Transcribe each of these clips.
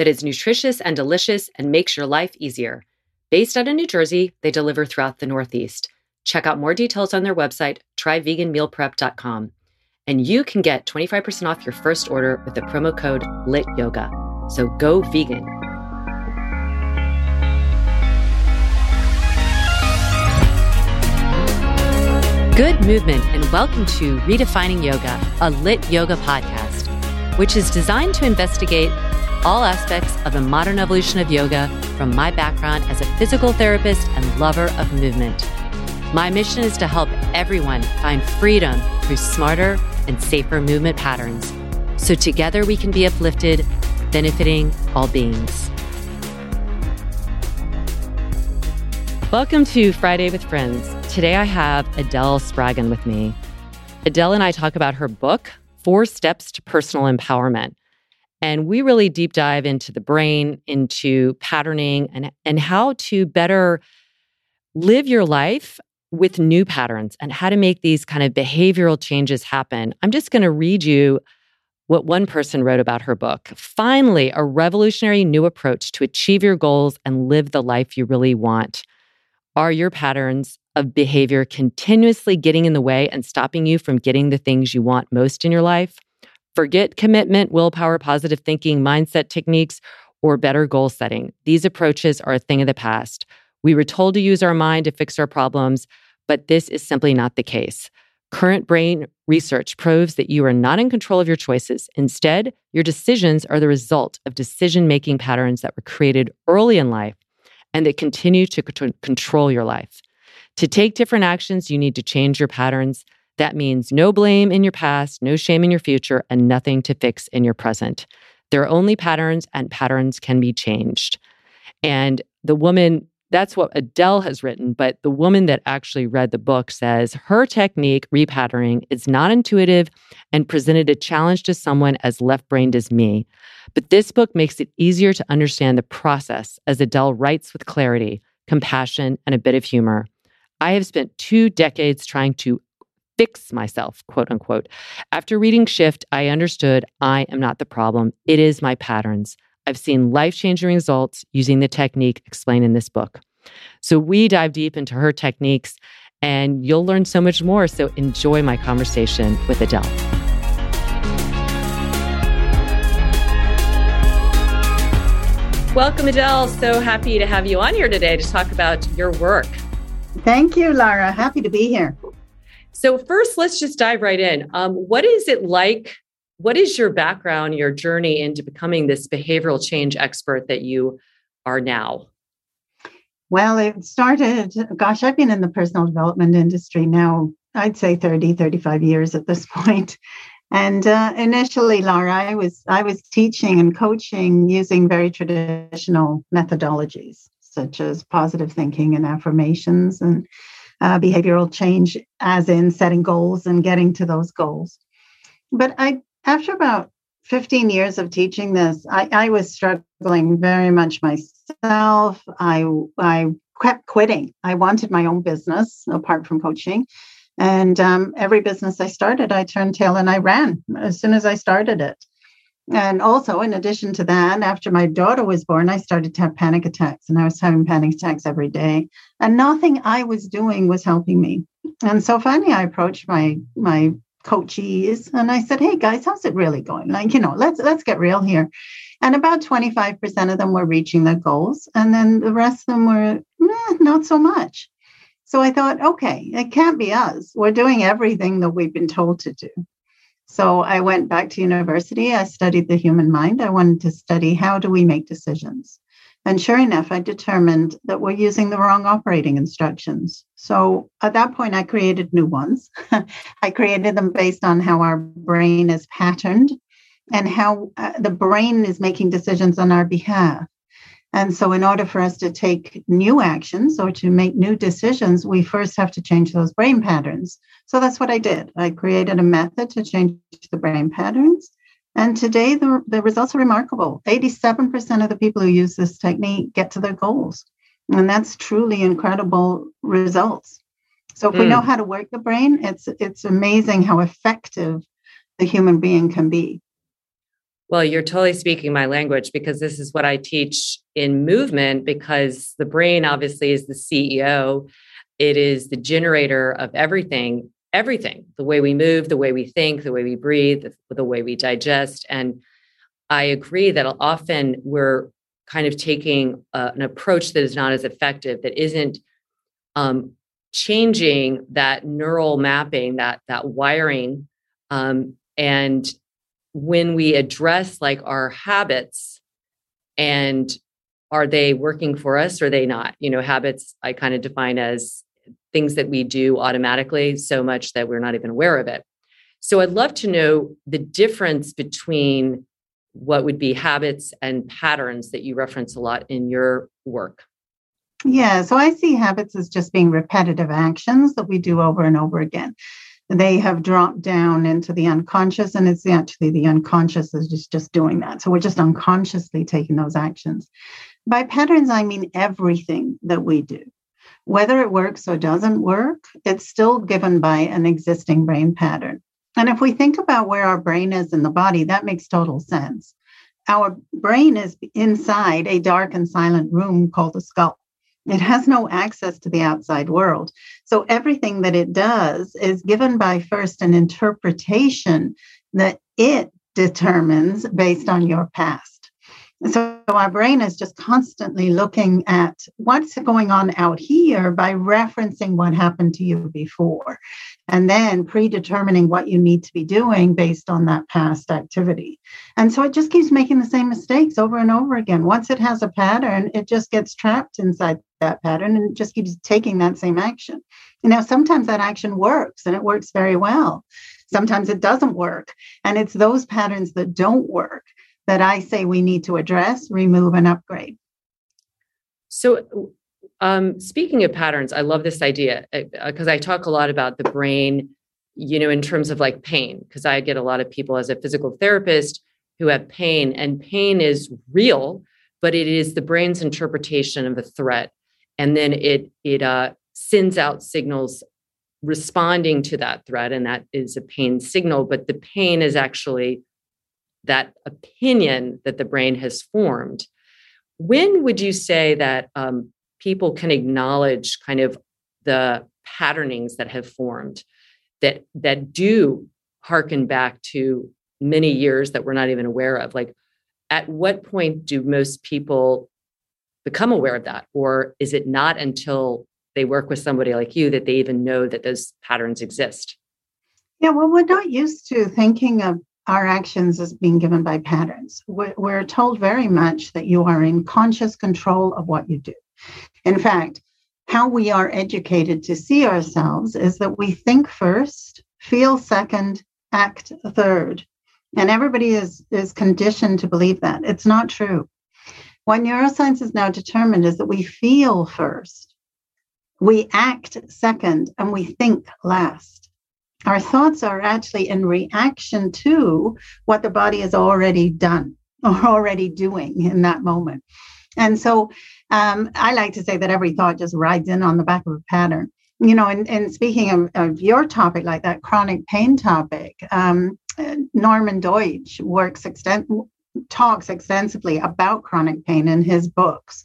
that is nutritious and delicious and makes your life easier. Based out of New Jersey, they deliver throughout the Northeast. Check out more details on their website, tryveganmealprep.com. And you can get 25% off your first order with the promo code LYTYOGA. So go vegan. Good movement, and welcome to Redefining Yoga, a LYT yoga podcast, which is designed to investigate all aspects of the modern evolution of yoga from my background as a physical therapist and lover of movement. My mission is to help everyone find freedom through smarter and safer movement patterns so together we can be uplifted, benefiting all beings. Welcome to Friday with Friends. Today I have Adele Spraggon with me. Adele and I talk about her book, Four Steps to Personal Empowerment. And we really deep dive into the brain, into patterning, and, and how to better live your life with new patterns and how to make these kind of behavioral changes happen. I'm just going to read you what one person wrote about her book. Finally, a revolutionary new approach to achieve your goals and live the life you really want. Are your patterns of behavior continuously getting in the way and stopping you from getting the things you want most in your life? Forget commitment, willpower, positive thinking, mindset techniques, or better goal setting. These approaches are a thing of the past. We were told to use our mind to fix our problems, but this is simply not the case. Current brain research proves that you are not in control of your choices. Instead, your decisions are the result of decision making patterns that were created early in life and that continue to control your life. To take different actions, you need to change your patterns. That means no blame in your past, no shame in your future, and nothing to fix in your present. There are only patterns, and patterns can be changed. And the woman, that's what Adele has written, but the woman that actually read the book says her technique, repatterning, is not intuitive and presented a challenge to someone as left brained as me. But this book makes it easier to understand the process as Adele writes with clarity, compassion, and a bit of humor. I have spent two decades trying to fix myself, quote unquote. After reading Shift, I understood I am not the problem. It is my patterns. I've seen life changing results using the technique explained in this book. So we dive deep into her techniques and you'll learn so much more. So enjoy my conversation with Adele. Welcome, Adele. So happy to have you on here today to talk about your work. Thank you, Lara. Happy to be here. So, first, let's just dive right in. Um, what is it like? What is your background, your journey into becoming this behavioral change expert that you are now? Well, it started, gosh, I've been in the personal development industry now, I'd say 30, 35 years at this point. And uh, initially, Laura, I was I was teaching and coaching using very traditional methodologies such as positive thinking and affirmations and uh, behavioral change, as in setting goals and getting to those goals. But I, after about 15 years of teaching this, I, I was struggling very much myself. I, I kept quitting. I wanted my own business apart from coaching. And um, every business I started, I turned tail and I ran as soon as I started it. And also, in addition to that, after my daughter was born, I started to have panic attacks, and I was having panic attacks every day. And nothing I was doing was helping me. And so finally I approached my my coachees and I said, Hey guys, how's it really going? Like, you know, let's let's get real here. And about 25% of them were reaching their goals. And then the rest of them were eh, not so much. So I thought, okay, it can't be us. We're doing everything that we've been told to do. So I went back to university. I studied the human mind. I wanted to study how do we make decisions. And sure enough, I determined that we're using the wrong operating instructions. So at that point, I created new ones. I created them based on how our brain is patterned and how uh, the brain is making decisions on our behalf. And so, in order for us to take new actions or to make new decisions, we first have to change those brain patterns. So, that's what I did. I created a method to change the brain patterns. And today, the, the results are remarkable. 87% of the people who use this technique get to their goals. And that's truly incredible results. So, if mm. we know hmm. how to work the brain, it's, it's amazing how effective the human being can be. Well, you're totally speaking my language because this is what I teach in movement because the brain obviously is the CEO. It is the generator of everything, everything, the way we move, the way we think, the way we breathe, the, the way we digest. And I agree that often we're kind of taking uh, an approach that is not as effective, that isn't um, changing that neural mapping, that that wiring, um, and when we address like our habits and are they working for us or are they not? You know habits i kind of define as things that we do automatically so much that we're not even aware of it. So i'd love to know the difference between what would be habits and patterns that you reference a lot in your work. Yeah so i see habits as just being repetitive actions that we do over and over again they have dropped down into the unconscious and it's actually the unconscious is just, just doing that. So we're just unconsciously taking those actions. By patterns i mean everything that we do. Whether it works or doesn't work it's still given by an existing brain pattern. And if we think about where our brain is in the body that makes total sense. Our brain is inside a dark and silent room called the skull it has no access to the outside world. So everything that it does is given by first an interpretation that it determines based on your past. So our brain is just constantly looking at what's going on out here by referencing what happened to you before and then predetermining what you need to be doing based on that past activity. And so it just keeps making the same mistakes over and over again. Once it has a pattern, it just gets trapped inside that pattern and just keeps taking that same action. You know, sometimes that action works and it works very well. Sometimes it doesn't work. And it's those patterns that don't work that I say we need to address, remove, and upgrade. So, um, speaking of patterns, I love this idea because uh, I talk a lot about the brain, you know, in terms of like pain, because I get a lot of people as a physical therapist who have pain, and pain is real, but it is the brain's interpretation of a threat, and then it it uh, sends out signals responding to that threat, and that is a pain signal. But the pain is actually that opinion that the brain has formed. When would you say that um, people can acknowledge kind of the patternings that have formed that that do harken back to many years that we're not even aware of? Like, at what point do most people become aware of that, or is it not until they work with somebody like you that they even know that those patterns exist? Yeah, well, we're not used to thinking of our actions as being given by patterns. We're, told very much that you are in conscious control of what you do. In fact, how we are educated to see ourselves is that we think first, feel second, act third. And everybody is, is conditioned to believe that. It's not true. What neuroscience has now determined is that we feel first, we act second, and we think last our thoughts are actually in reaction to what the body has already done or already doing in that moment. And so um, I like to say that every thought just rides in on the back of a pattern. You know, and, and speaking of, of your topic, like that chronic pain topic, um, Norman Doidge works extent, talks extensively about chronic pain in his books.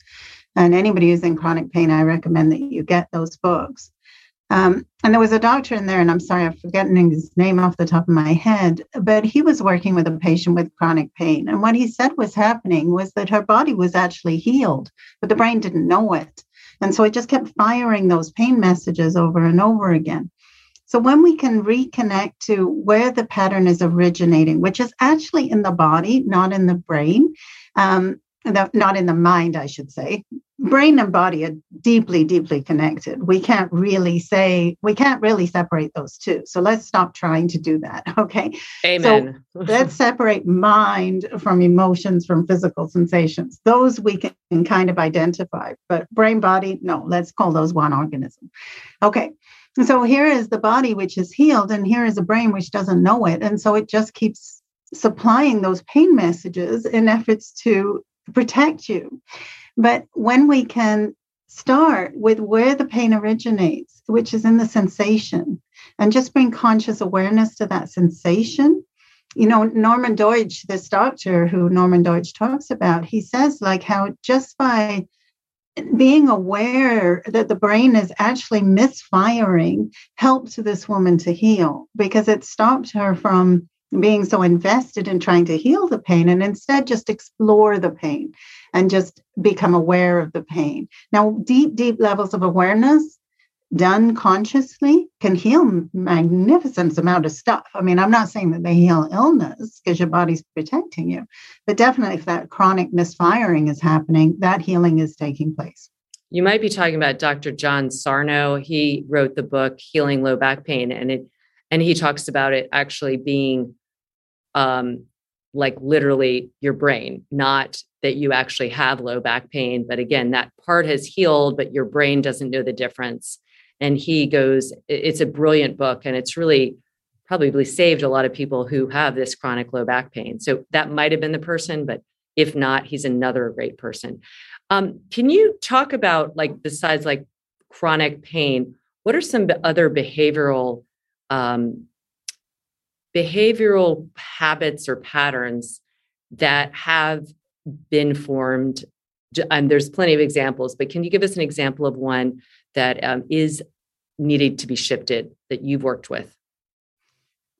And anybody who's in chronic pain, I recommend that you get those books. Um, and there was a doctor in there, and I'm sorry, I'm forgetting his name off the top of my head, but he was working with a patient with chronic pain. And what he said was happening was that her body was actually healed, but the brain didn't know it. And so it just kept firing those pain messages over and over again. So when we can reconnect to where the pattern is originating, which is actually in the body, not in the brain, um, not in the mind, I should say. Brain and body are deeply, deeply connected. We can't really say, we can't really separate those two. So let's stop trying to do that. Okay. Amen. So let's separate mind from emotions, from physical sensations. Those we can kind of identify, but brain, body, no, let's call those one organism. Okay. So here is the body which is healed, and here is a brain which doesn't know it. And so it just keeps supplying those pain messages in efforts to protect you. But when we can start with where the pain originates, which is in the sensation, and just bring conscious awareness to that sensation. You know, Norman Doidge, this doctor who Norman Doidge talks about, he says, like, how just by being aware that the brain is actually misfiring helped this woman to heal because it stopped her from being so invested in trying to heal the pain and instead just explore the pain and just become aware of the pain. Now, deep, deep levels of awareness done consciously can heal magnificent amount of stuff. I mean, I'm not saying that they heal illness because your body's protecting you, but definitely if that chronic misfiring is happening, that healing is taking place. You might be talking about Dr. John Sarno. He wrote the book Healing Low Back Pain and it and he talks about it actually being um, like literally your brain, not that you actually have low back pain. But again, that part has healed, but your brain doesn't know the difference. And he goes, it's a brilliant book, and it's really probably saved a lot of people who have this chronic low back pain. So that might have been the person, but if not, he's another great person. Um, can you talk about like besides like chronic pain, what are some other behavioral um, behavioral habits or patterns that have been formed and there's plenty of examples but can you give us an example of one that um, is needed to be shifted that you've worked with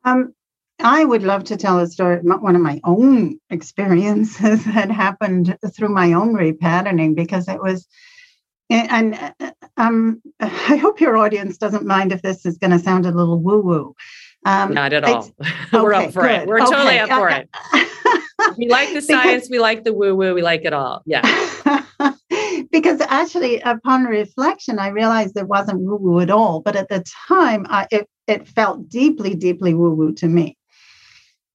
um, i would love to tell a story one of my own experiences that happened through my own repatterning because it was and um, i hope your audience doesn't mind if this is going to sound a little woo woo um, Not at all. We're up for good. it. We're okay. totally up for it. we like the science. Because, we like the woo woo. We like it all. Yeah. Because actually, upon reflection, I realized it wasn't woo woo at all. But at the time, I, it, it felt deeply, deeply woo woo to me.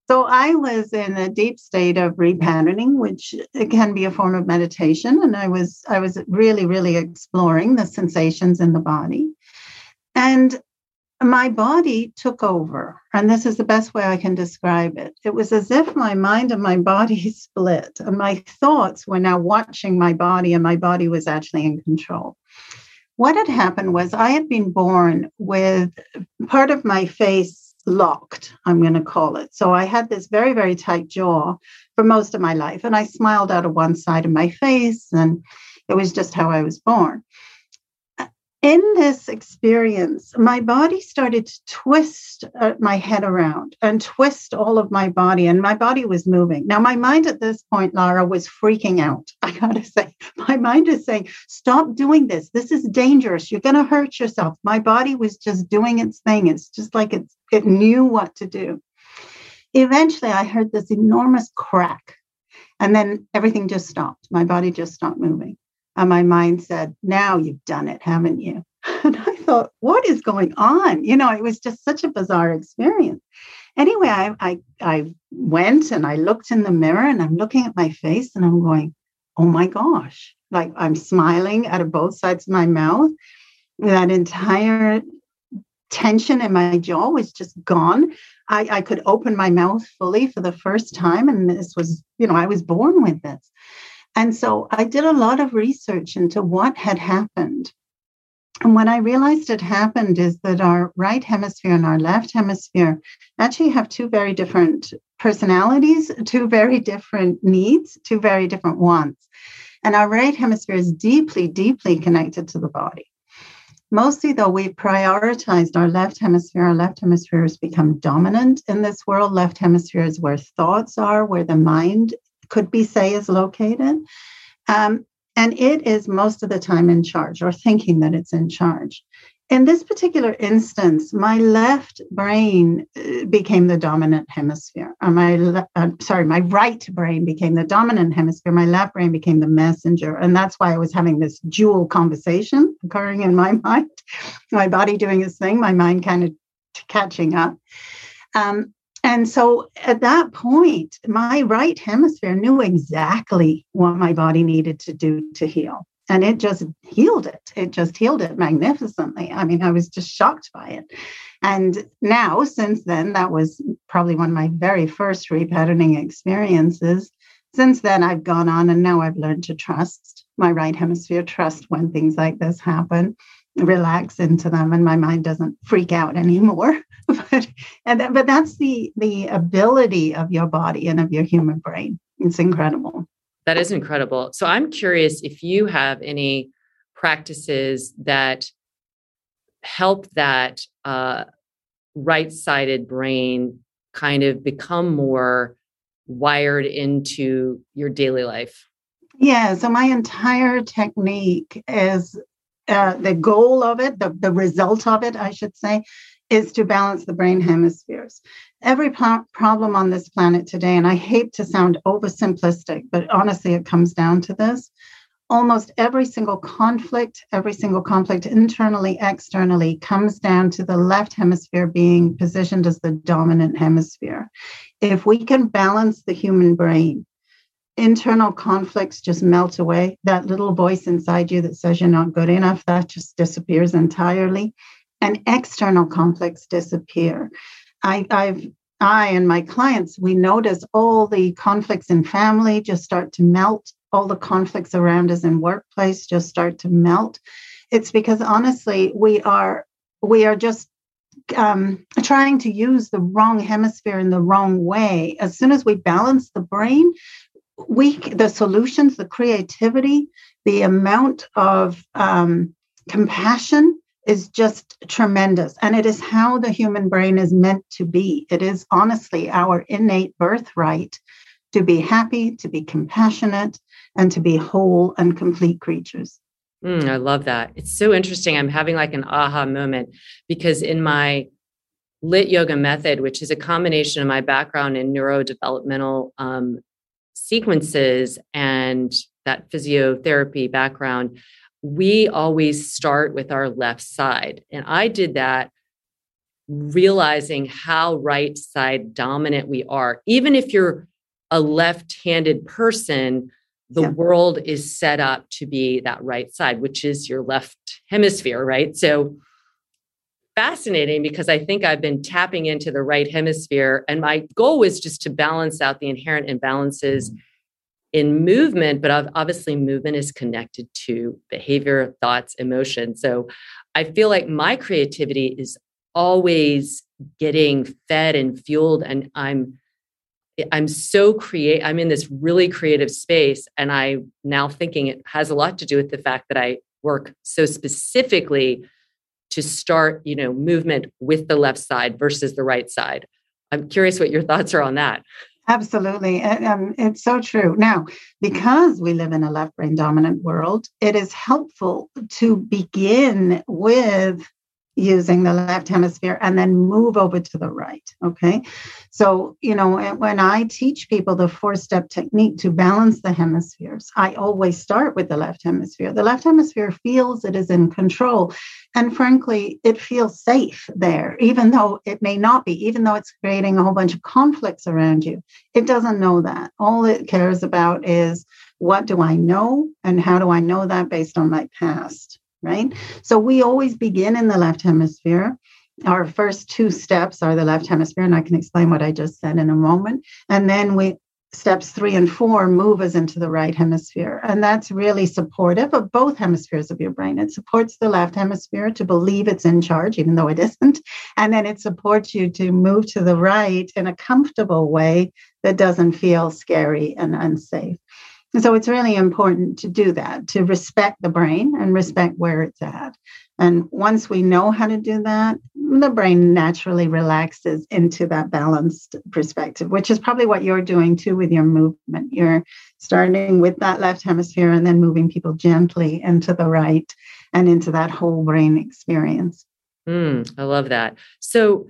So I was in a deep state of repatterning, which uh, can be a form of meditation, and I was I was really, really exploring the sensations in the body. And my body took over. And this is the best way I can describe it. It was as if my mind and my body split, and my thoughts were now watching my body, and my body was actually in control. What had happened was I had been born with part of my face locked, I'm going to call it. So I had this very, very tight jaw for most of my life, and I smiled out of one side of my face, and it was just how I was born in this experience, my body started to twist uh, my head around and twist all of my body, and my body was moving. Now, my mind at this point, Lara, was freaking out. I gotta say, my mind is saying, Stop doing this. This is dangerous. You're gonna hurt yourself. My body was just doing its thing. It's just like it's, it knew what to do. Eventually, I heard this enormous crack, and then everything just stopped. My body just stopped moving. And my mind said, Now you've done it, haven't you? And I thought, What is going on? You know, it was just such a bizarre experience. Anyway, I, I, I went and I looked in the mirror and I'm looking at my face and I'm going, Oh my gosh. Like I'm smiling out of both sides of my mouth. That entire tension in my jaw was just gone. I, I could open my mouth fully for the first time. And this was, you know, I was born with this. And so I did a lot of research into what had happened. And what I realized had happened is that our right hemisphere and our left hemisphere actually have two very different personalities, two very different needs, two very different wants. And our right hemisphere is deeply, deeply connected to the body. Mostly, though, we've prioritized our left hemisphere. Our left hemisphere has become dominant in this world. Left hemisphere is where thoughts are, where the mind could be, say, is located. Um, and it is most of the time in charge or thinking that it's in charge. In this particular instance, my left brain uh, became the dominant hemisphere. Or my le- uh, sorry, my right brain became the dominant hemisphere. My left brain became the messenger, and that's why I was having this dual conversation occurring in my mind. My body doing its thing, my mind kind of catching up. Um, and so at that point, my right hemisphere knew exactly what my body needed to do to heal and it just healed it. It just healed it magnificently. I mean, I was just shocked by it. And now, since then, that was probably one of my very first repatterning experiences. Since then, I've gone on and now I've learned to trust my right hemisphere, trust when things like this happen, relax into them, and my mind doesn't freak out anymore. but, and, but that's the, the ability of your body and of your human brain. It's incredible. That is incredible. So I'm curious if you have any practices that help that uh, right sided brain kind of become more wired into your daily life. Yeah. So my entire technique is uh, the goal of it, the, the result of it, I should say, is to balance the brain hemispheres. Every po- problem on this planet today, and I hate to sound oversimplistic, but honestly, it comes down to this. Almost every single conflict, every single conflict internally, externally, comes down to the left hemisphere being positioned as the dominant hemisphere. If we can balance the human brain, internal conflicts just melt away. That little voice inside you that says you're not good enough, that just disappears entirely and external conflicts disappear. I, I've I and my clients, we notice all the conflicts in family just start to melt. All the conflicts around us in workplace just start to melt. It's because honestly, we are we are just um, trying to use the wrong hemisphere in the wrong way. As soon as we balance the brain, we the solutions, the creativity, the amount of um, compassion is just tremendous. And it is how the human brain is meant to be. It is honestly our innate birthright to be happy, to be compassionate, and to be whole and complete creatures. Mm, I love that. It's so interesting. I'm having like an aha moment because in my LYT yoga method, which is a combination of my background in neurodevelopmental um, sequences and that physiotherapy background, we always start with our left side. And I did that realizing how right side dominant we are. Even if you're a left handed person, the yeah. world is set up to be that right side, which is your left hemisphere, right? So fascinating because I think I've been tapping into the right hemisphere. And my goal was just to balance out the inherent imbalances. Mm-hmm in movement, but obviously movement is connected to behavior, thoughts, emotion. So I feel like my creativity is always getting fed and fueled and I'm I'm so create I'm in this really creative space and I now thinking it has a lot to do with the fact that I work so specifically to start, you know, movement with the left side versus the right side. I'm curious what your thoughts are on that. Absolutely. Um, it's so true. Now, because we live in a left brain dominant world, it is helpful to begin with using the left hemisphere and then move over to the right. Okay. So, you know, when I teach people the four step technique to balance the hemispheres, I always start with the left hemisphere. The left hemisphere feels it is in control. And frankly, it feels safe there, even though it may not be, even though it's creating a whole bunch of conflicts around you. It doesn't know that. All it cares about is what do I know and how do I know that based on my past right? So we always begin in the left hemisphere. Our first two steps are the left hemisphere, and I can explain what I just said in a moment. And then we steps three and four move us into the right hemisphere. And that's really supportive of both hemispheres of your brain. It supports the left hemisphere to believe it's in charge, even though it isn't. And then it supports you to move to the right in a comfortable way that doesn't feel scary and unsafe. So it's really important to do that, to respect the brain and respect where it's at. And once we know how to do that, the brain naturally relaxes into that balanced perspective, which is probably what you're doing too with your movement. You're starting with that left hemisphere and then moving people gently into the right and into that whole brain experience. Mm, I love that. So,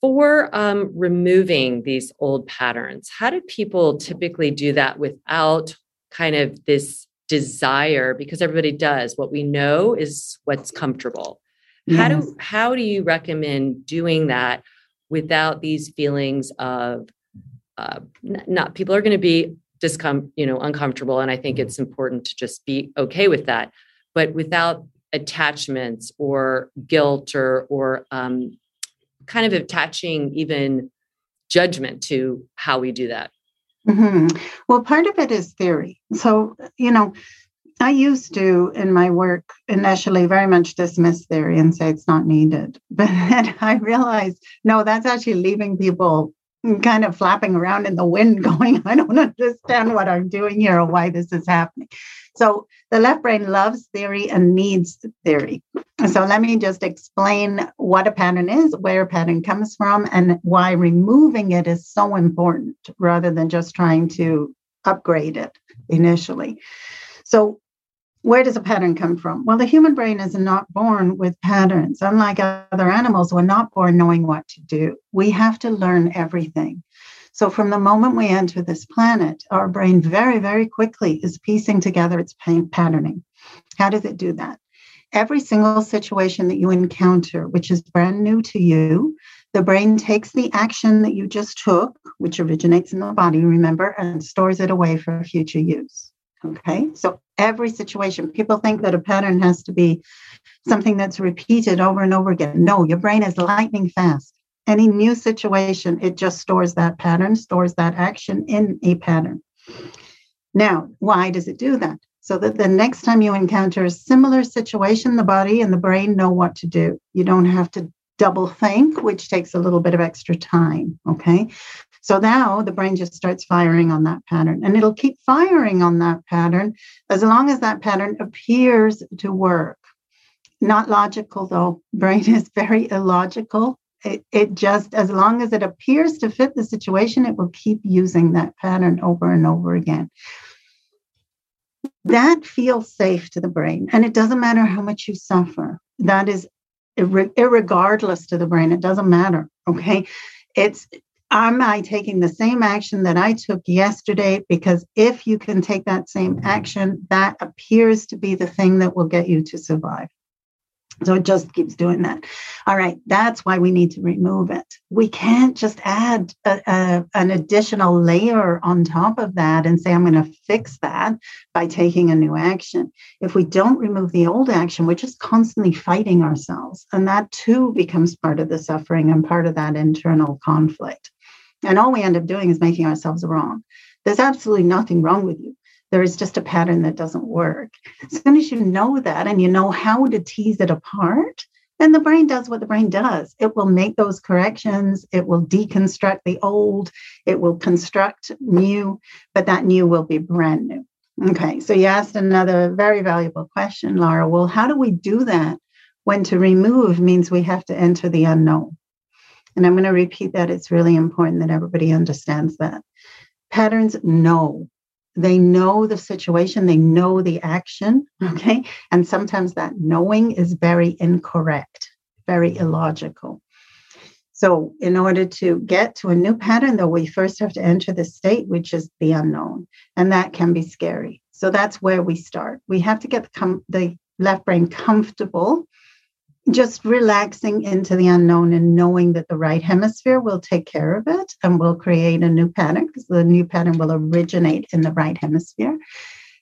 for um, removing these old patterns, how do people typically do that without kind of this desire? Because everybody does. What we know is what's comfortable. Yes. How do how do you recommend doing that without these feelings of uh, not people are going to be discom you know uncomfortable, and I think it's important to just be okay with that, but without attachments or guilt or or um, kind of attaching even judgment to how we do that? Mm-hmm. Well, part of it is theory. So, you know, I used to in my work initially very much dismiss theory and say it's not needed. But then I realized, no, that's actually leaving people kind of flapping around in the wind, going, I don't understand what I'm doing here or why this is happening. So the left brain loves theory and needs theory. So let me just explain what a pattern is, where a pattern comes from, and why removing it is so important rather than just trying to upgrade it initially. So where does a pattern come from? Well, the human brain is not born with patterns. Unlike other animals, we're not born knowing what to do. We have to learn everything. So, from the moment we enter this planet, our brain very, very quickly is piecing together its patterning. How does it do that? Every single situation that you encounter, which is brand new to you, the brain takes the action that you just took, which originates in the body, remember, and stores it away for future use. Okay, so every situation, people think that a pattern has to be something that's repeated over and over again. No, your brain is lightning fast any new situation, it just stores that pattern, stores that action in a pattern. Now, why does it do that? So that the next time you encounter a similar situation, the body and the brain know what to do. You don't have to double think, which takes a little bit of extra time. Okay. So now the brain just starts firing on that pattern and it'll keep firing on that pattern as long as that pattern appears to work. Not logical though. Brain is very illogical it, it just, as long as it appears to fit the situation, it will keep using that pattern over and over again. That feels safe to the brain. And it doesn't matter how much you suffer. That is ir- irregardless to the brain. It doesn't matter. Okay. It's, am I taking the same action that I took yesterday? Because if you can take that same mm-hmm. action, that appears to be the thing that will get you to survive. So it just keeps doing that. All right, that's why we need to remove it. We can't just add a, a, an additional layer on top of that and say, I'm going to fix that by taking a new action. If we don't remove the old action, we're just constantly fighting ourselves. And that too becomes part of the suffering and part of that internal conflict. And all we end up doing is making ourselves wrong. There's absolutely nothing wrong with you. There is just a pattern that doesn't work. As soon as you know that and you know how to tease it apart, then the brain does what the brain does. It will make those corrections, it will deconstruct the old, it will construct new, but that new will be brand new. Okay, so you asked another very valuable question, Laura. Well, how do we do that when to remove means we have to enter the unknown? And I'm going to repeat that. It's really important that everybody understands that. Patterns know they know the situation, they know the action. Mm-hmm. Okay. And sometimes that knowing is very incorrect, very illogical. So, in order to get to a new pattern, though, we first have to enter the state, which is the unknown. And that can be scary. So, that's where we start. We have to get the, com- the left brain comfortable just relaxing into the unknown and knowing that the right hemisphere will take care of it and will create a new pattern because the new pattern will originate in the right hemisphere.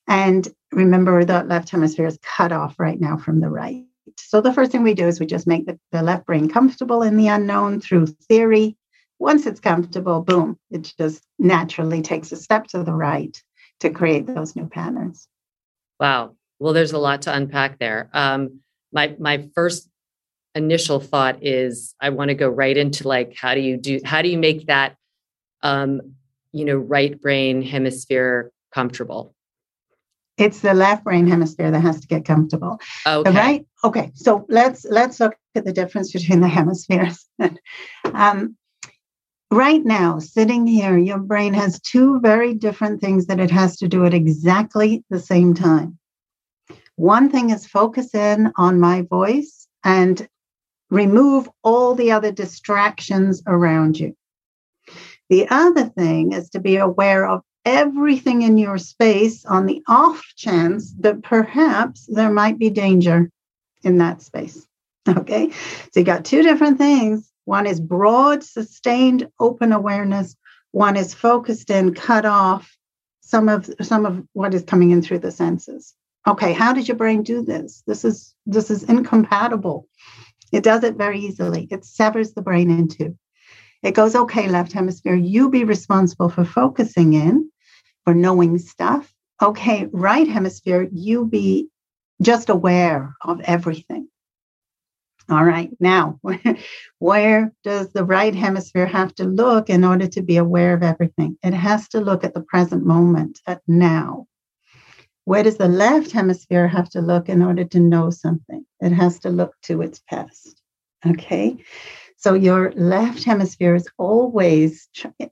And remember, the left hemisphere is cut off right now from the right. So the first thing we do is we just make the, the left brain comfortable in the unknown through theory. Once it's comfortable, boom, it just naturally takes a step to the right to create those new patterns. Wow. Well, there's a lot to unpack there. Um, my my first initial thought is I want to go right into like how do you do how do you make that um you know right brain hemisphere comfortable? It's the left brain hemisphere that has to get comfortable. Okay. Right? Okay. So let's let's look at the difference between the hemispheres. um, right now, sitting here, your brain has two very different things that it has to do at exactly the same time. One thing is focus in on my voice and remove all the other distractions around you. The other thing is to be aware of everything in your space on the off chance that perhaps there might be danger in that space. Okay. So you got two different things. One is broad, sustained, open awareness. One is focused in, cut off some of some of what is coming in through the senses. Okay, how did your brain do this? This is this is incompatible. It does it very easily. It severs the brain in two. It goes, okay, left hemisphere, you be responsible for focusing in, for knowing stuff. Okay, right hemisphere, you be just aware of everything. All right, now, where does the right hemisphere have to look in order to be aware of everything? It has to look at the present moment, at now. Where does the left hemisphere have to look in order to know something? It has to look to its past. Okay, so your left hemisphere is always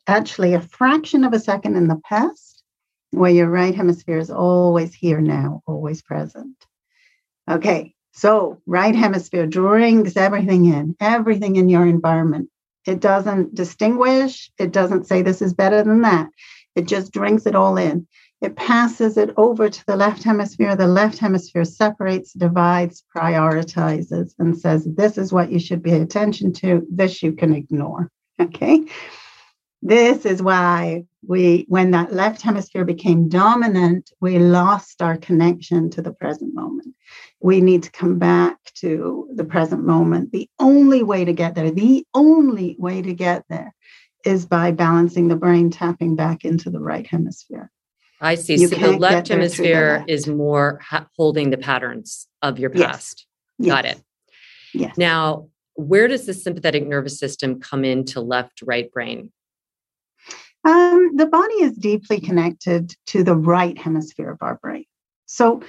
actually a fraction of a second in the past, where your right hemisphere is always here now, always present. Okay, so, right hemisphere drinks everything in, everything in your environment. It doesn't distinguish, it doesn't say this is better than that. It just drinks it all in. It passes it over to the left hemisphere. The left hemisphere separates, divides, prioritizes, and says, This is what you should pay attention to. This you can ignore. Okay. This is why we, when that left hemisphere became dominant, we lost our connection to the present moment. We need to come back to the present moment. The only way to get there, the only way to get there is by balancing the brain, tapping back into the right hemisphere. I see. You so the left hemisphere left. is more ha- holding the patterns of your past. Yes. Got yes. it. Yes. Now, where does the sympathetic nervous system come into left right brain? Um, the body is deeply connected to the right hemisphere of our brain. So,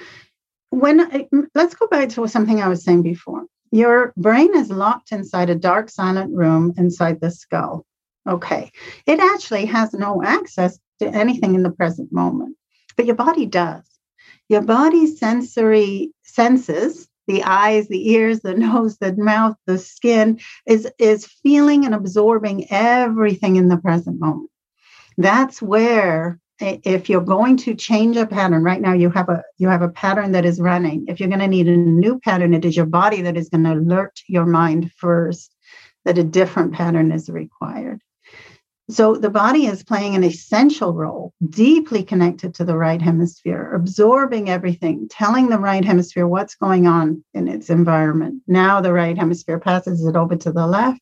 when I, let's go back to something I was saying before. Your brain is locked inside a dark, silent room inside the skull. Okay. It actually has no access to anything in the present moment, but your body does. Your body's sensory senses, the eyes, the ears, the nose, the mouth, the skin, is, is feeling and absorbing everything in the present moment. That's where if you're going to change a pattern right now you have a you have a pattern that is running. If you're going to need a new pattern it is your body that is going to alert your mind first that a different pattern is required so the body is playing an essential role deeply connected to the right hemisphere absorbing everything telling the right hemisphere what's going on in its environment now the right hemisphere passes it over to the left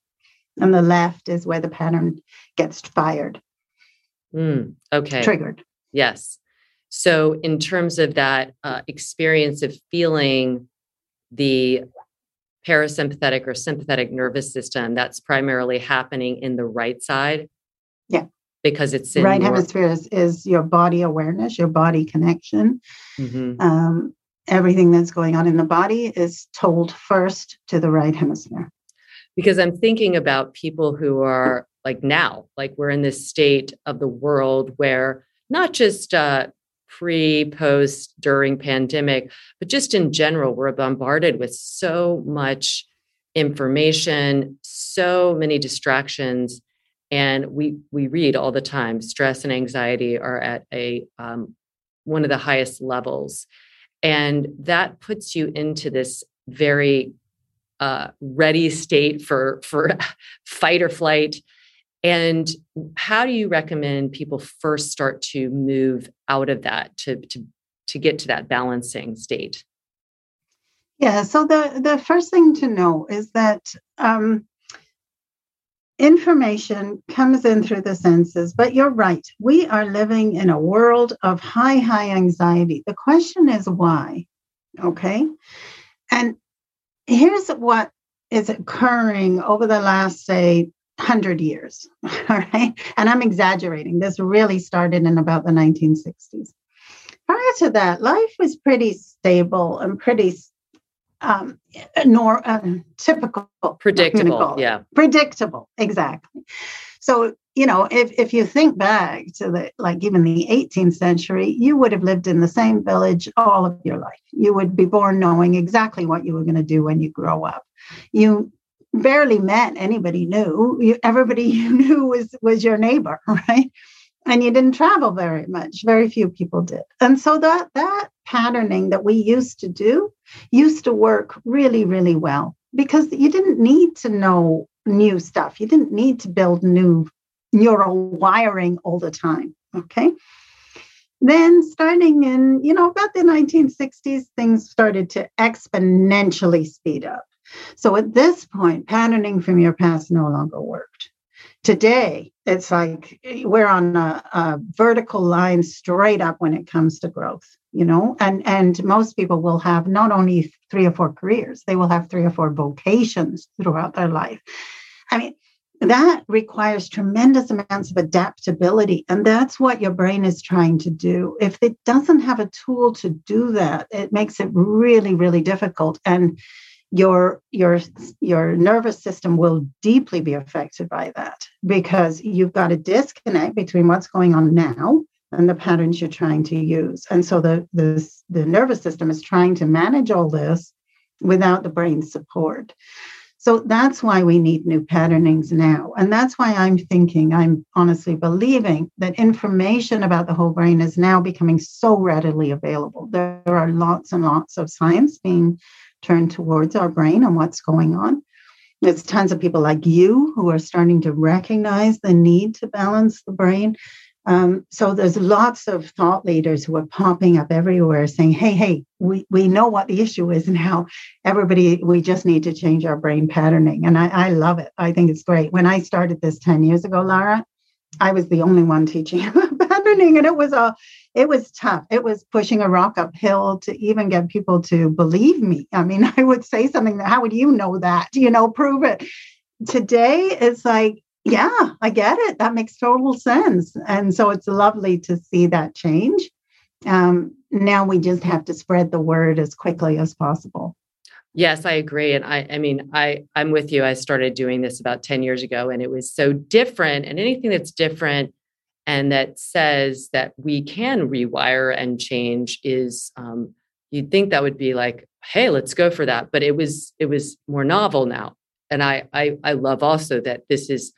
and the left is where the pattern gets fired Mm, okay. Triggered. Yes. So, in terms of that uh, experience of feeling the parasympathetic or sympathetic nervous system, that's primarily happening in the right side. Yeah. Because it's in right your... hemisphere is, is, your body awareness, your body connection. Mm-hmm. Um, everything that's going on in the body is told first to the right hemisphere. Because I'm thinking about people who are like now like we're in this state of the world where not just uh, pre post during pandemic but just in general we're bombarded with so much information so many distractions and we we read all the time stress and anxiety are at a um, one of the highest levels and that puts you into this very uh, ready state for for fight or flight and how do you recommend people first start to move out of that to, to, to get to that balancing state? Yeah, so the, the first thing to know is that um, information comes in through the senses, but you're right. We are living in a world of high, high anxiety. The question is why? Okay. And here's what is occurring over the last, say, 100 years. All right. And I'm exaggerating. This really started in about the 1960s. prior to that, life was pretty stable and pretty um, nor uh, typical, predictable. Yeah, predictable. Exactly. So you know, if if you think back to the like even the 18th century, you would have lived in the same village all of your life. You would be born knowing exactly what you were going to do when you grow up. You barely met anybody new. You, everybody you knew was was your neighbor, right? And you didn't travel very much. Very few people did. And so that that patterning that we used to do used to work really really well because you didn't need to know new stuff. You didn't need to build new neural wiring all the time okay? Then starting in you know about the 1960s things started to exponentially speed up. So at this point patterning from your past no longer worked Today, it's like eh, we're on a, a, vertical line straight up when it comes to growth, you know, and and most people will have not only three or four careers, they will have three or four vocations throughout their life. I mean, that requires tremendous amounts of adaptability and that's what your brain is trying to do. If it doesn't have a tool to do that it makes it really really difficult. And your your your nervous system will deeply be affected by that because you've got a disconnect between what's going on now and the patterns you're trying to use. And so the the, the nervous system is trying to manage all this without the brain support. So that's why we need new patternings now. And that's why i'm thinking i'm honestly believing that information about the whole brain is now becoming so readily available. There are lots and lots of science being turned towards our brain and what's going on. There's tons of people like you who are starting to recognize the need to balance the brain. Um, so there's lots of thought leaders who are popping up everywhere saying, hey, hey, we, we know what the issue is and how everybody, we just need to change our brain patterning. And I, I love it. I think it's great. When I started this 10 years ago, Lara, I was the only one teaching patterning and it was a it was tough. It was pushing a rock uphill to even get people to believe me. I mean, I would say something that, how would you know that? You know, prove it. Today, it's like, yeah, I get it. That makes total sense. And so it's lovely to see that change. Um, now we just have to spread the word as quickly as possible. Yes, I agree. And I, I mean, I, I'm with you. I started doing this about 10 years ago and it was so different. And anything that's different and that says that we can rewire and change is um, you'd think that would be like hey let's go for that but it was it was more novel now. And I, I i love also that this is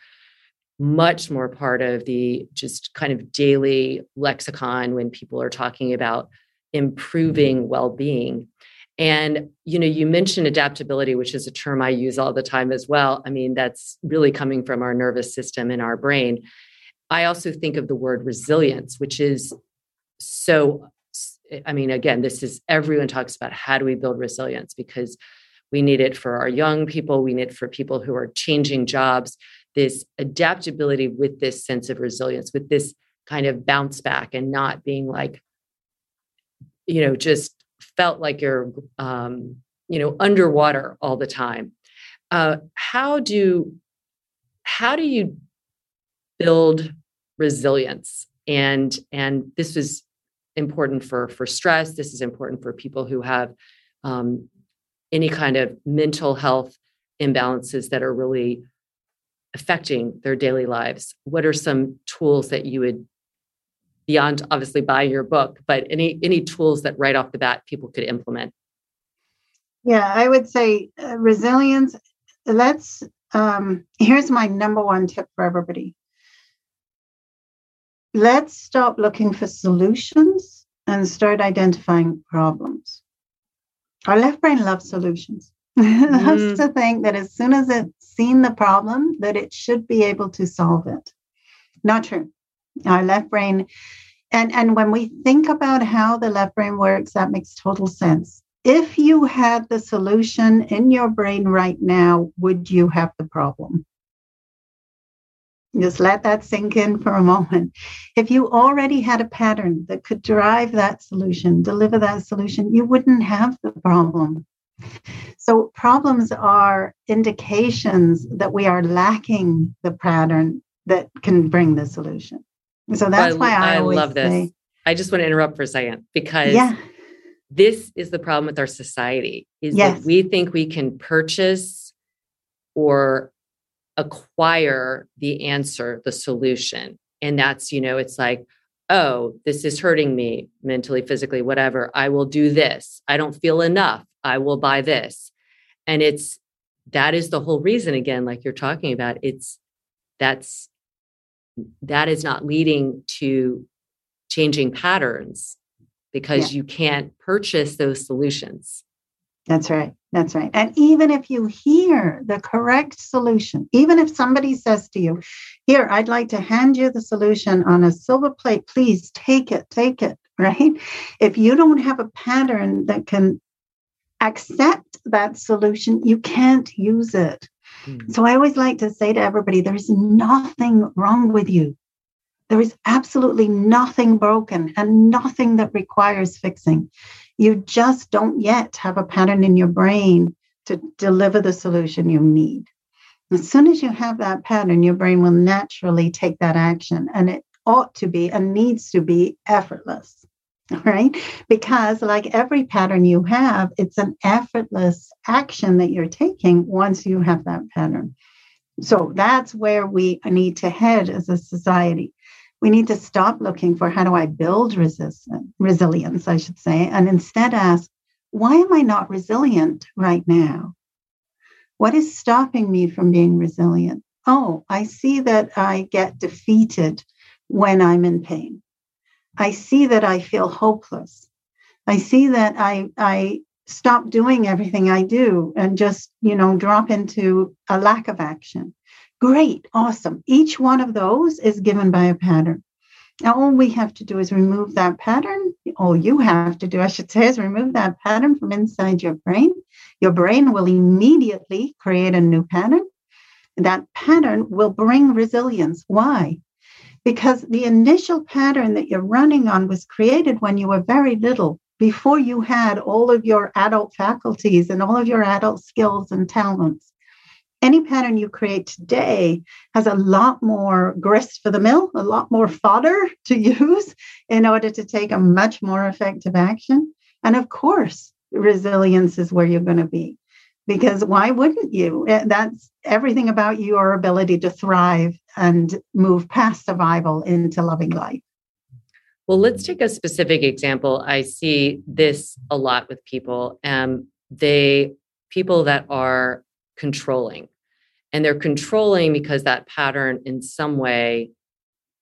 much more part of the just kind of daily lexicon when people are talking about improving well-being. And you know you mentioned adaptability which is a term i use all the time as well. I mean that's really coming from our nervous system and our brain I also think of the word resilience, which is so, I mean, again, this is everyone talks about how do we build resilience because we need it for our young people, we need it for people who are changing jobs, this adaptability with this sense of resilience, with this kind of bounce back and not being like, you know, just felt like you're, um, you know, underwater all the time. Uh, how do how do you build resilience. And and this is important for for stress. This is important for people who have um, any kind of mental health imbalances that are really affecting their daily lives. What are some tools that you would beyond obviously buying your book but any any tools that right off the bat people could implement? Yeah i would say uh, resilience let's um, here's my number one tip for everybody let's stop looking for solutions and start identifying problems. Our left brain loves solutions. it loves mm. to think that as soon as it's seen the problem, that it should be able to solve it. Not true. Our left brain, and, and when we think about how the left brain works, that makes total sense. If you had the solution in your brain right now, would you have the problem? Just let that sink in for a moment. If you already had a pattern that could drive that solution, deliver that solution, you wouldn't have the problem. So, problems are indications that we are lacking the pattern that can bring the solution. So that's I, why I, I love this. say I just want to interrupt for a second because yeah. this is the problem with our society is yes. that we think we can purchase or acquire the answer, the solution. And that's, you know, it's like, oh, this is hurting me mentally, physically, whatever. I will do this. I don't feel enough. I will buy this. And it's that is the whole reason, again, like you're talking about, it's that's that is not leading to changing patterns because yeah. you can't purchase those solutions. That's right. That's right. And even if you hear the correct solution, even if somebody says to you, Here, I'd like to hand you the solution on a silver plate, please take it, take it, right? If you don't have a pattern that can accept that solution, you can't use it. Mm-hmm. So I always like to say to everybody, there's nothing wrong with you. There is absolutely nothing broken and nothing that requires fixing. You just don't yet have a pattern in your brain to deliver the solution you need. As soon as you have that pattern, your brain will naturally take that action, and it ought to be and needs to be effortless, right? Because, like every pattern you have, it's an effortless action that you're taking once you have that pattern. So that's where we need to head as a society we need to stop looking for how do I build resistance, resilience, I should say, and instead ask, why am I not resilient right now? What is stopping me from being resilient? Oh, I see that I get defeated when I'm in pain. I see that I feel hopeless. I see that I, I stop doing everything I do and just, you know, drop into a lack of action. Great, awesome. Each one of those is given by a pattern. Now, all we have to do is remove that pattern. All you have to do, I should say, is remove that pattern from inside your brain. Your brain will immediately create a new pattern. That pattern will bring resilience. Why? Because the initial pattern that you're running on was created when you were very little, before you had all of your adult faculties and all of your adult skills and talents any pattern you create today has a lot more grist for the mill, a lot more fodder to use in order to take a much more effective action. And of course, resilience is where you're going to be. Because why wouldn't you? Eh, that's everything about your ability to thrive and move past survival into loving life. Well, let's take a specific example. I see this a lot with people. Um, they people that are controlling and they're controlling because that pattern in some way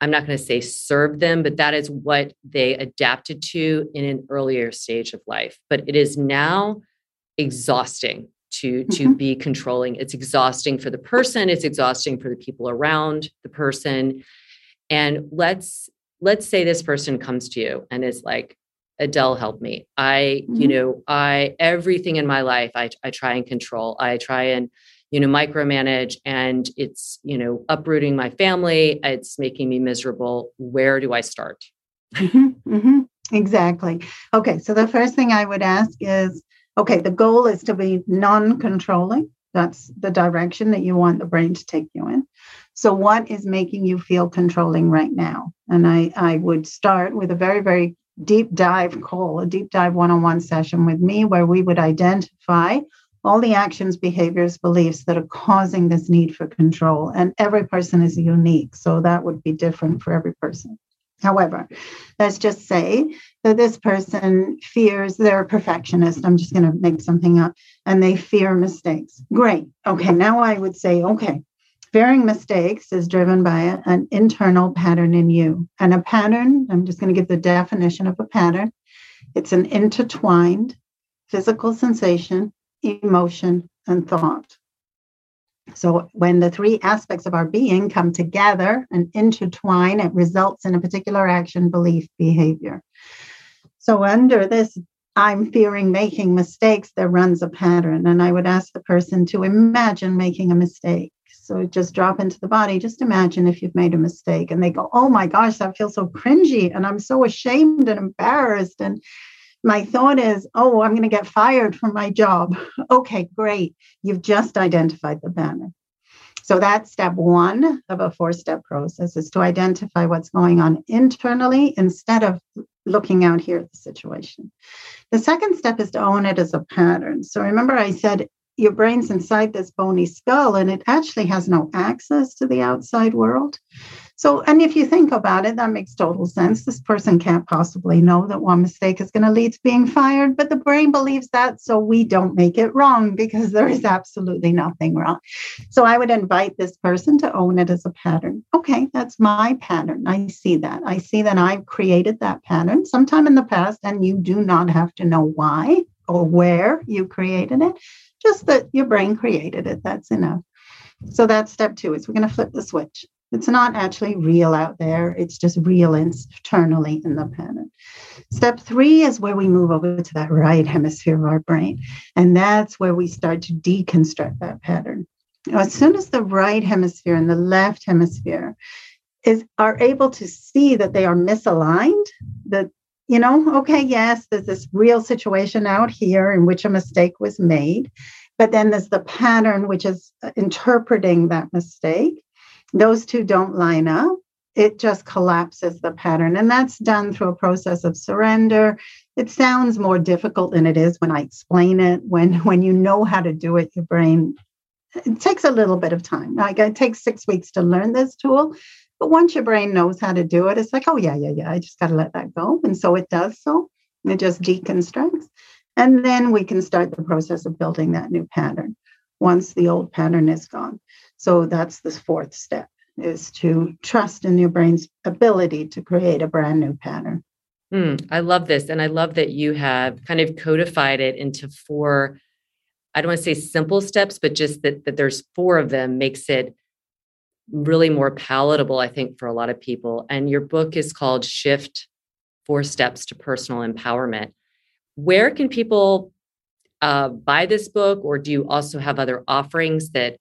i'm not going to say served them but that is what they adapted to in an earlier stage of life. But it is now exhausting to to mm-hmm. be controlling. It's exhausting for the person it's exhausting for the people around the person. And let's let's say this person comes to you and is like adele help me. I mm-hmm. you know i everything in my life I, I try and control. I try and you know micromanage and it's you know uprooting my family. It's making me miserable. Where do i start? Mm-hmm, mm-hmm. exactly. Okay so the first thing i would ask is okay the goal is to be non-controlling. That's the direction that you want the brain to take you in. So what is making you feel controlling right now? And i i would start with a very very deep dive call a deep dive one-on-one session with me where we would identify all the actions, behaviors, beliefs that are causing this need for control. And every person is unique. So that would be different for every person. However, let's just say that this person fears they're a perfectionist. I'm just going to make something up and they fear mistakes. Great. Okay. Now I would say, okay, fearing mistakes is driven by an internal pattern in you. And a pattern, I'm just going to give the definition of a pattern it's an intertwined physical sensation emotion, and thought. So, when the three aspects of our being come together and intertwine, it results in a particular action, belief, behavior. So, under this, I'm fearing making mistakes, there runs a pattern. And I would ask the person to imagine making a mistake. So, just drop into the body, just imagine if you've made a mistake. And they go, Oh my gosh, that feels so cringy and I'm so ashamed and embarrassed. And my thought is, oh, I'm going to get fired from my job. Okay, great. You've just identified the pattern. So that's step one of a four step process is to identify what's going on internally instead of looking out here at the situation. The second step is to own it as a pattern. So remember, I said your brain's inside this bony skull and it actually has no access to the outside world. So, and if you think about it, that makes total sense. This person can't possibly know that one mistake is going to lead to being fired, but the brain believes that. So we don't make it wrong because there is absolutely nothing wrong. So I would invite this person to own it as a pattern. Okay, that's my pattern. I see that. I see that I've created that pattern sometime in the past, and you do not have to know why or where you created it, just that your brain created it. That's enough. So that's step two is we're going to flip the switch. It's not actually real out there, it's just real internally in the pattern. Step three is where we move over to that right hemisphere of our brain. And that's where we start to deconstruct that pattern. Now, as soon as the right hemisphere and the left hemisphere is are able to see that they are misaligned, that you know, okay, yes, there's this real situation out here in which a mistake was made, but then there's the pattern which is interpreting that mistake those two don't line up, it just collapses the pattern. And that's done through a process of surrender. It sounds more difficult than it is when I explain it. When when you know how to do it, your brain it takes a little bit of time. Like it takes six weeks to learn this tool. But once your brain knows how to do it, it's like, oh yeah, yeah, yeah. I just got to let that go. And so it does so. It just deconstructs. And then we can start the process of building that new pattern once the old pattern is gone. So that's the fourth step is to trust in your brain's ability to create a brand new pattern. Mm, I love this. And I love that you have kind of codified it into four, I don't want to say simple steps, but just that, that there's four of them makes it really more palatable, I think, for a lot of people. And your book is called Shift Four Steps to Personal Empowerment. Where can people uh, buy this book, or do you also have other offerings that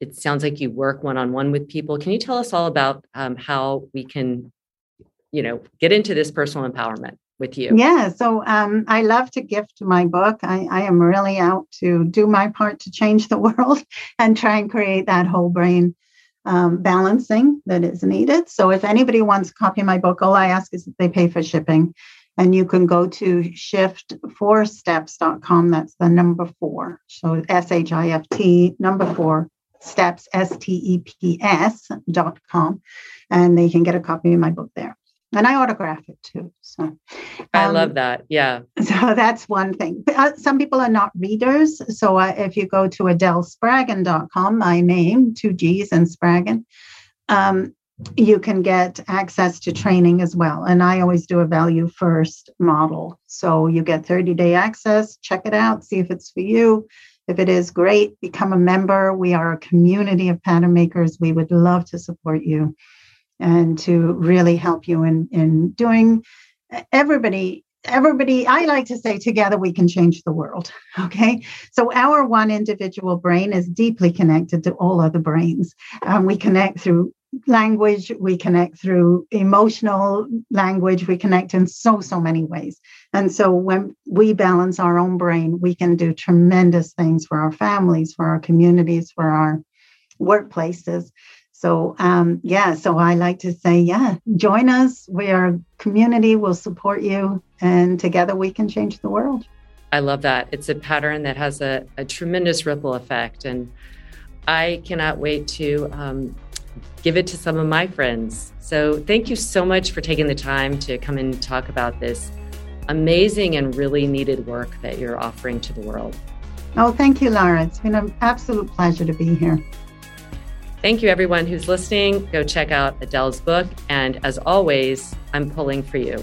it sounds like you work one on one with people. Can you tell us all about um, how we can, you know, get into this personal empowerment with you? Yeah. So um, I love to gift my book. I, I am really out to do my part to change the world and try and create that whole brain um, balancing that is needed. So if anybody wants a copy of my book, all I ask is that they pay for shipping. And you can go to shift4steps.com. That's the number four. So S H I F T, number four, steps, S-T-E-P-S dot com. And they can get a copy of my book there. And I autograph it too. So um, I love that. Yeah. So that's one thing. Uh, some people are not readers. So uh, if you go to adelspraggon.com, my name, two G's and Spraggon, um, you can get access to training as well. And I always do a value first model. So you get 30 day access, check it out, see if it's for you. If it is great, become a member. We are a community of pattern makers. We would love to support you and to really help you in, in doing everybody everybody i like to say together we can change the world okay? So our one individual brain is deeply connected to all other brains. Um, we connect through language we connect through emotional language we connect in so so many ways. And so when we balance our own brain we can do tremendous things for our families for our communities for our workplaces so um, yeah so i like to say yeah join us we are a community we'll support you and together we can change the world i love that it's a pattern that has a, a tremendous ripple effect and i cannot wait to um, give it to some of my friends. So thank you so much for taking the time to come and talk about this amazing and really needed work that you're offering to the world. Oh, thank you, Laura. It's been an absolute pleasure to be here. Thank you, everyone who's listening. Go check out Adele's book. And as always, I'm pulling for you.